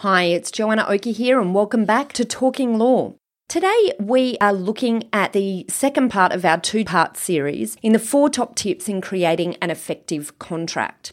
Hi, it's Joanna Oakey here, and welcome back to Talking Law. Today, we are looking at the second part of our two part series in the four top tips in creating an effective contract.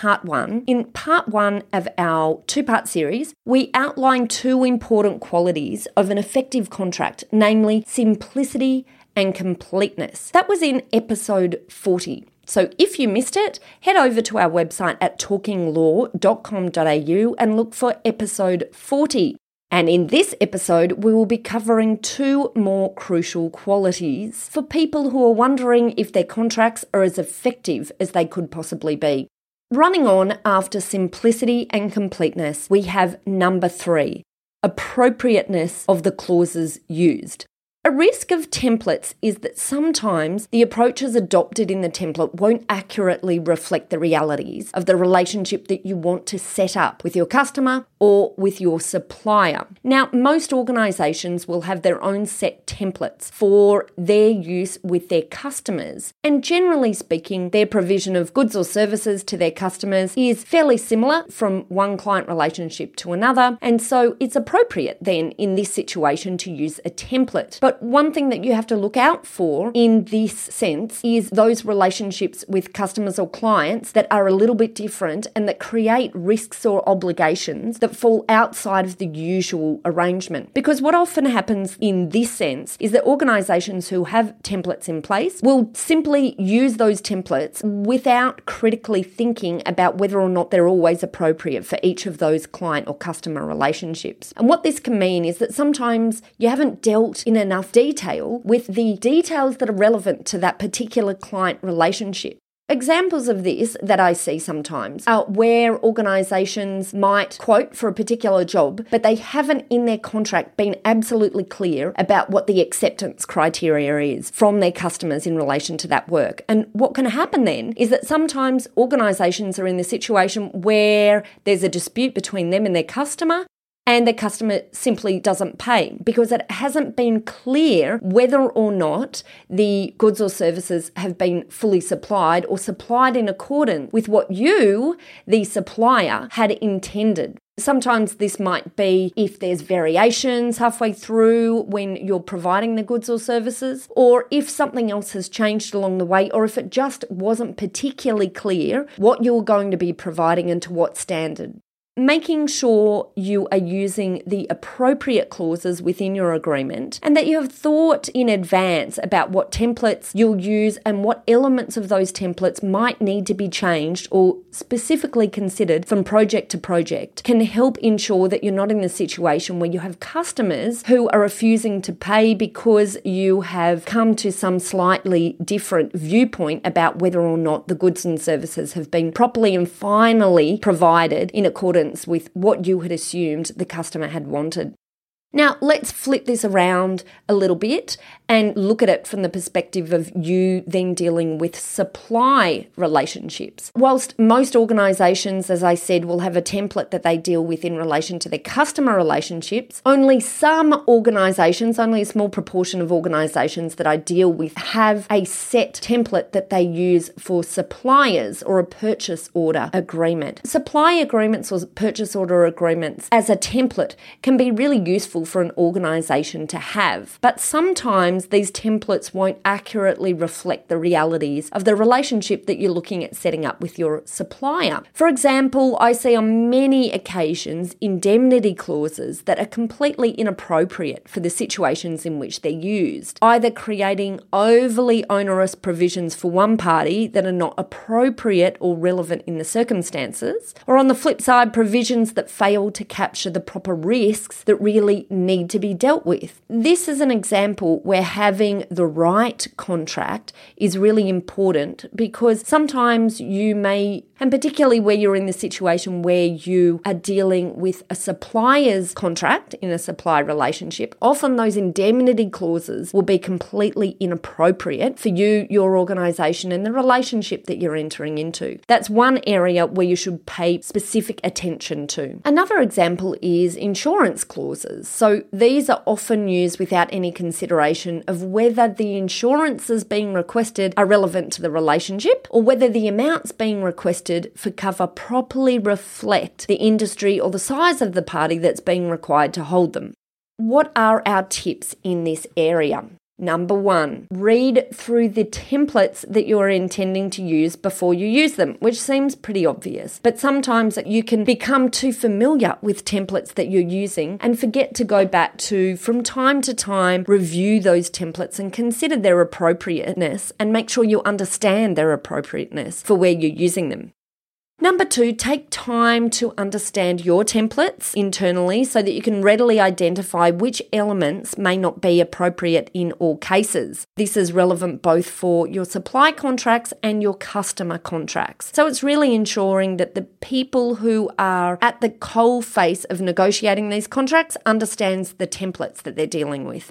part one, in part one of our two part series, we outline two important qualities of an effective contract, namely simplicity and completeness. That was in episode 40. So if you missed it, head over to our website at talkinglaw.com.au and look for episode 40. And in this episode, we will be covering two more crucial qualities for people who are wondering if their contracts are as effective as they could possibly be. Running on after simplicity and completeness, we have number three appropriateness of the clauses used. A risk of templates is that sometimes the approaches adopted in the template won't accurately reflect the realities of the relationship that you want to set up with your customer or with your supplier. Now, most organizations will have their own set templates for their use with their customers. And generally speaking, their provision of goods or services to their customers is fairly similar from one client relationship to another. And so it's appropriate then in this situation to use a template. But but one thing that you have to look out for in this sense is those relationships with customers or clients that are a little bit different and that create risks or obligations that fall outside of the usual arrangement. Because what often happens in this sense is that organizations who have templates in place will simply use those templates without critically thinking about whether or not they're always appropriate for each of those client or customer relationships. And what this can mean is that sometimes you haven't dealt in enough enough detail with the details that are relevant to that particular client relationship. Examples of this that I see sometimes are where organisations might quote for a particular job, but they haven't in their contract been absolutely clear about what the acceptance criteria is from their customers in relation to that work. And what can happen then is that sometimes organisations are in the situation where there's a dispute between them and their customer, and the customer simply doesn't pay because it hasn't been clear whether or not the goods or services have been fully supplied or supplied in accordance with what you, the supplier, had intended. Sometimes this might be if there's variations halfway through when you're providing the goods or services, or if something else has changed along the way, or if it just wasn't particularly clear what you're going to be providing and to what standard making sure you are using the appropriate clauses within your agreement and that you have thought in advance about what templates you'll use and what elements of those templates might need to be changed or specifically considered from project to project can help ensure that you're not in the situation where you have customers who are refusing to pay because you have come to some slightly different viewpoint about whether or not the goods and services have been properly and finally provided in accordance with what you had assumed the customer had wanted. Now, let's flip this around a little bit and look at it from the perspective of you then dealing with supply relationships. Whilst most organisations, as I said, will have a template that they deal with in relation to their customer relationships, only some organisations, only a small proportion of organisations that I deal with, have a set template that they use for suppliers or a purchase order agreement. Supply agreements or purchase order agreements as a template can be really useful useful for an organisation to have. But sometimes these templates won't accurately reflect the realities of the relationship that you're looking at setting up with your supplier. For example, I see on many occasions indemnity clauses that are completely inappropriate for the situations in which they're used, either creating overly onerous provisions for one party that are not appropriate or relevant in the circumstances, or on the flip side, provisions that fail to capture the proper risks that really need to be dealt with. This is an example where having the right contract is really important because sometimes you may, and particularly where you're in the situation where you are dealing with a supplier's contract in a supply relationship, often those indemnity clauses will be completely inappropriate for you, your organisation, and the relationship that you're entering into. That's one area where you should pay specific attention to. Another example is insurance clauses. So these are often used without any consideration of whether the insurances being requested are relevant to the relationship or whether the amounts being requested for cover properly reflect the industry or the size of the party that's being required to hold them. What are our tips in this area? Number one, read through the templates that you're intending to use before you use them, which seems pretty obvious. But sometimes you can become too familiar with templates that you're using and forget to go back to, from time to time, review those templates and consider their appropriateness and make sure you understand their appropriateness for where you're using them. Number two, take time to understand your templates internally so that you can readily identify which elements may not be appropriate in all cases. This is relevant both for your supply contracts and your customer contracts. So it's really ensuring that the people who are at the coal face of negotiating these contracts understands the templates that they're dealing with.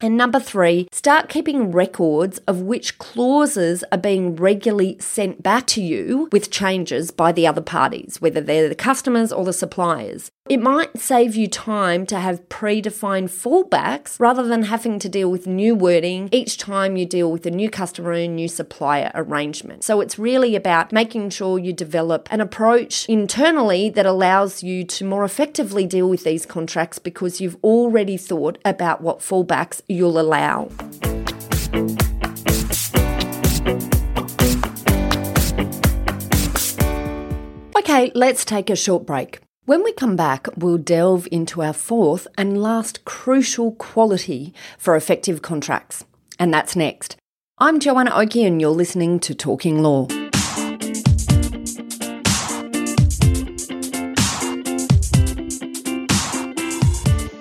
And number three, start keeping records of which clauses are being regularly sent back to you with changes by the other parties, whether they're the customers or the suppliers. It might save you time to have predefined fallbacks rather than having to deal with new wording each time you deal with a new customer and new supplier arrangement. So it's really about making sure you develop an approach internally that allows you to more effectively deal with these contracts because you've already thought about what fallbacks you'll allow. Okay, let's take a short break. When we come back, we'll delve into our fourth and last crucial quality for effective contracts. And that's next. I'm Joanna Oakey, and you're listening to Talking Law.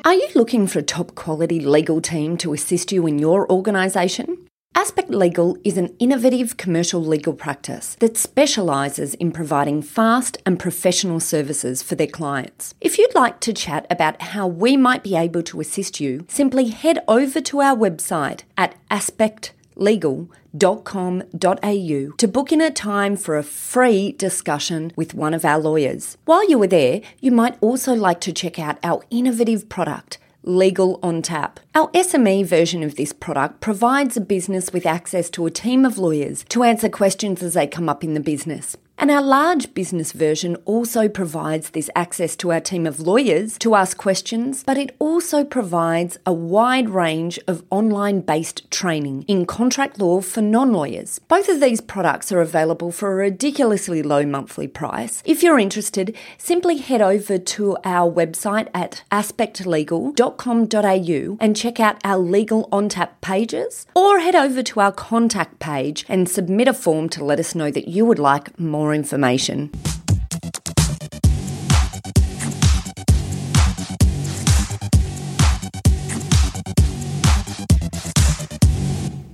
Are you looking for a top quality legal team to assist you in your organisation? Aspect Legal is an innovative commercial legal practice that specialises in providing fast and professional services for their clients. If you'd like to chat about how we might be able to assist you, simply head over to our website at aspectlegal.com.au to book in a time for a free discussion with one of our lawyers. While you are there, you might also like to check out our innovative product Legal on Tap. Our SME version of this product provides a business with access to a team of lawyers to answer questions as they come up in the business. And our large business version also provides this access to our team of lawyers to ask questions, but it also provides a wide range of online based training in contract law for non lawyers. Both of these products are available for a ridiculously low monthly price. If you're interested, simply head over to our website at aspectlegal.com.au and check out our legal on tap pages, or head over to our contact page and submit a form to let us know that you would like more more information.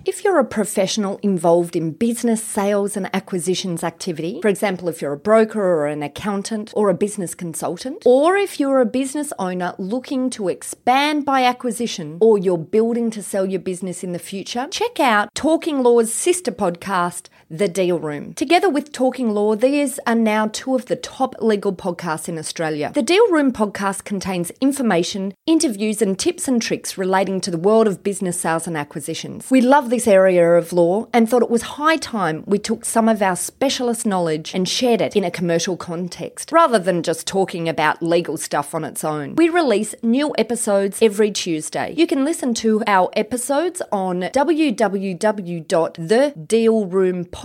If you're a professional involved in business, sales, and acquisitions activity, for example, if you're a broker or an accountant or a business consultant, or if you're a business owner looking to expand by acquisition or you're building to sell your business in the future, check out Talking Law's sister podcast, The Deal Room. Together with Talking Law, these are now two of the top legal podcasts in Australia. The Deal Room podcast contains information, interviews, and tips and tricks relating to the world of business, sales, and acquisitions. We love this area of law and thought it was high time we took some of our specialist knowledge and shared it in a commercial context, rather than just talking about legal stuff on its own. We release new episodes every Tuesday. You can listen to our episodes on www.thedealroompodcast.com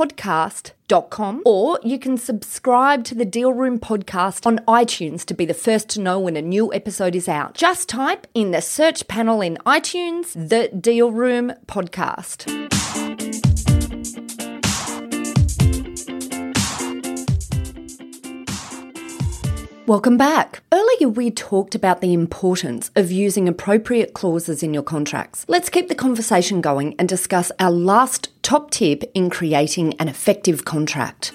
or you can subscribe to the Deal Room podcast on iTunes to be the first to know when a new episode is out. Just type in the search panel in iTunes the Deal Room podcast. Welcome back. Earlier, we talked about the importance of using appropriate clauses in your contracts. Let's keep the conversation going and discuss our last top tip in creating an effective contract.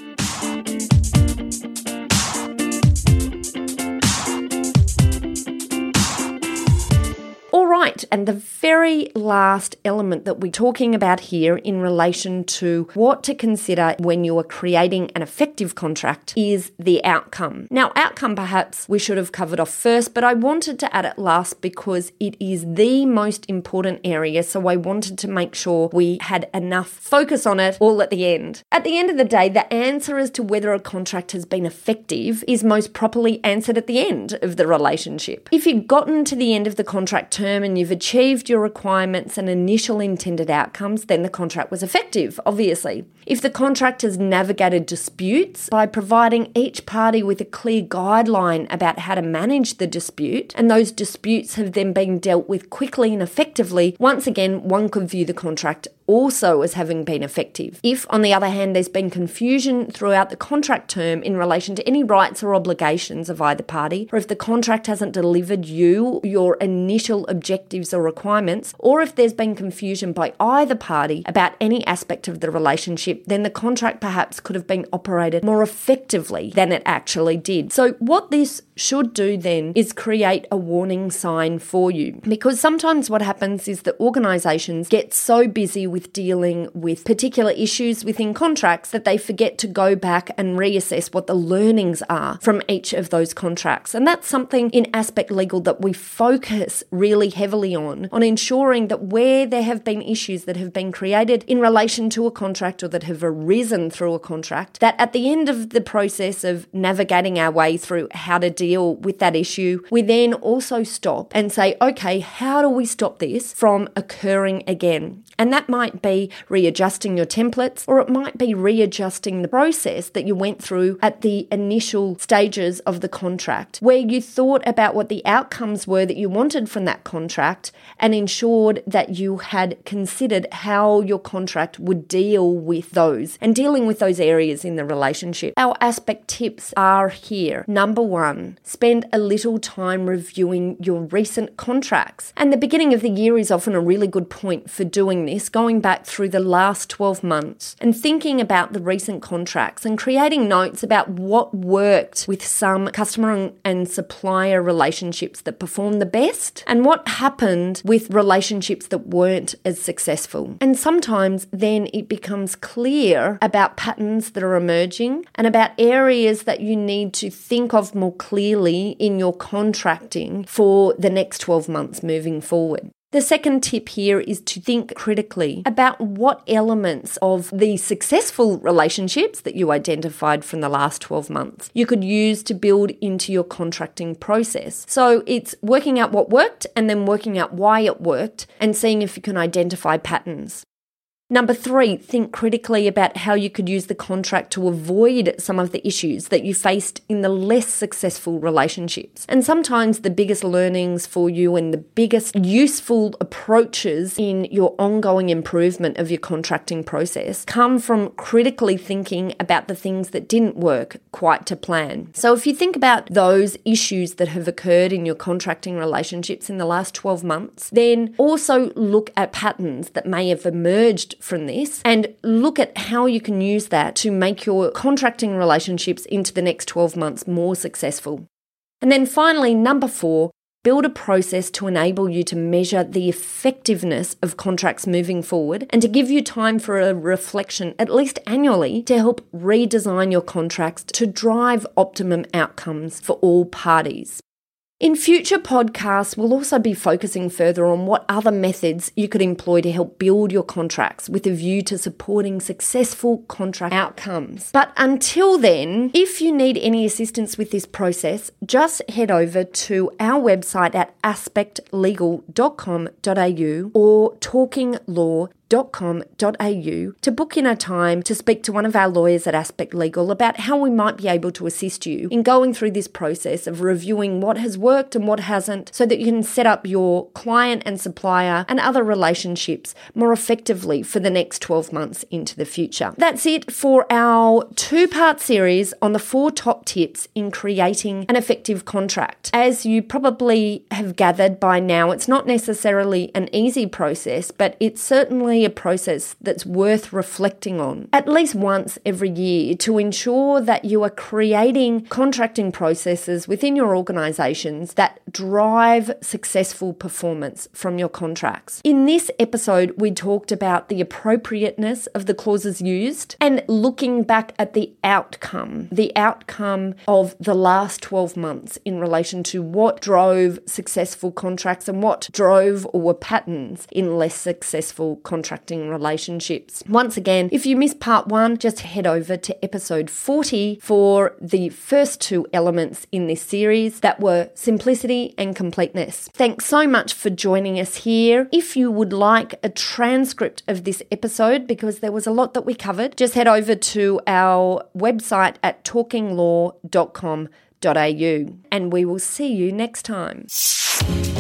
And the very last element that we're talking about here in relation to what to consider when you are creating an effective contract is the outcome. Now, outcome perhaps we should have covered off first, but I wanted to add it last because it is the most important area, so I wanted to make sure we had enough focus on it all at the end. At the end of the day, the answer as to whether a contract has been effective is most properly answered at the end of the relationship. If you've gotten to the end of the contract term and you've achieved your requirements and initial intended outcomes, then the contract was effective, obviously. If the contract has navigated disputes by providing each party with a clear guideline about how to manage the dispute, and those disputes have then been dealt with quickly and effectively, once again, one could view the contract also as having been effective. If, on the other hand, there's been confusion throughout the contract term in relation to any rights or obligations of either party, or if the contract hasn't delivered you your initial objectives or requirements, or if there's been confusion by either party about any aspect of the relationship, then the contract perhaps could have been operated more effectively than it actually did. So, what this should do then is create a warning sign for you. Because sometimes what happens is that organizations get so busy with dealing with particular issues within contracts that they forget to go back and reassess what the learnings are from each of those contracts. And that's something in aspect legal that we focus really heavily on, on ensuring that where there have been issues that have been created in relation to a contract or that have arisen through a contract, that at the end of the process of navigating our way through how to deal deal with that issue, we then also stop and say, okay, how do we stop this from occurring again? And that might be readjusting your templates or it might be readjusting the process that you went through at the initial stages of the contract, where you thought about what the outcomes were that you wanted from that contract and ensured that you had considered how your contract would deal with those and dealing with those areas in the relationship. Our aspect tips are here. Number one, spend a little time reviewing your recent contracts. And the beginning of the year is often a really good point for doing this, going back through the last 12 months and thinking about the recent contracts and creating notes about what worked with some customer and supplier relationships that performed the best and what happened with relationships that weren't as successful. And sometimes then it becomes clear about patterns that are emerging and about areas that you need to think of more clearly in your contracting for the next 12 months moving forward. The second tip here is to think critically about what elements of the successful relationships that you identified from the last 12 months you could use to build into your contracting process. So it's working out what worked and then working out why it worked and seeing if you can identify patterns. Number three, think critically about how you could use the contract to avoid some of the issues that you faced in the less successful relationships. And sometimes the biggest learnings for you and the biggest useful approaches in your ongoing improvement of your contracting process come from critically thinking about the things that didn't work quite to plan. So if you think about those issues that have occurred in your contracting relationships in the last 12 months, then also look at patterns that may have emerged from this and look at how you can use that to make your contracting relationships into the next 12 months more successful. And then finally, number four, build a process to enable you to measure the effectiveness of contracts moving forward and to give you time for a reflection, at least annually, to help redesign your contracts to drive optimum outcomes for all parties. In future podcasts, we'll also be focusing further on what other methods you could employ to help build your contracts with a view to supporting successful contract outcomes. But until then, if you need any assistance with this process, just head over to our website at aspectlegal.com.au or talkinglaw.com talkinglawlaw.com.au to book in a time to speak to one of our lawyers at Aspect Legal about how we might be able to assist you in going through this process of reviewing what has worked and what hasn't so that you can set up your client and supplier and other relationships more effectively for the next 12 months into the future. That's it for our two part series on the four top tips in creating an effective contract. As you probably have gathered by now, it's not necessarily an easy process, but it's certainly a process that's worth reflecting on at least once every year to ensure that you are creating contracting processes within your organizations that drive successful performance from your contracts. In this episode, we talked about the appropriateness of the clauses used and looking back at the outcome, the outcome of the last 12 months in relation to what drove successful contracts and what drove or were patterns in less successful contracting relationships. Once again, if you missed part one, just head over to episode 40 for the first two elements in this series that were simplicity and completeness. Thanks so much for joining us here. If you would like a transcript of this episode, because there was a lot that we covered, just head over to our website at talkinglaw.com.au and we will see you next time.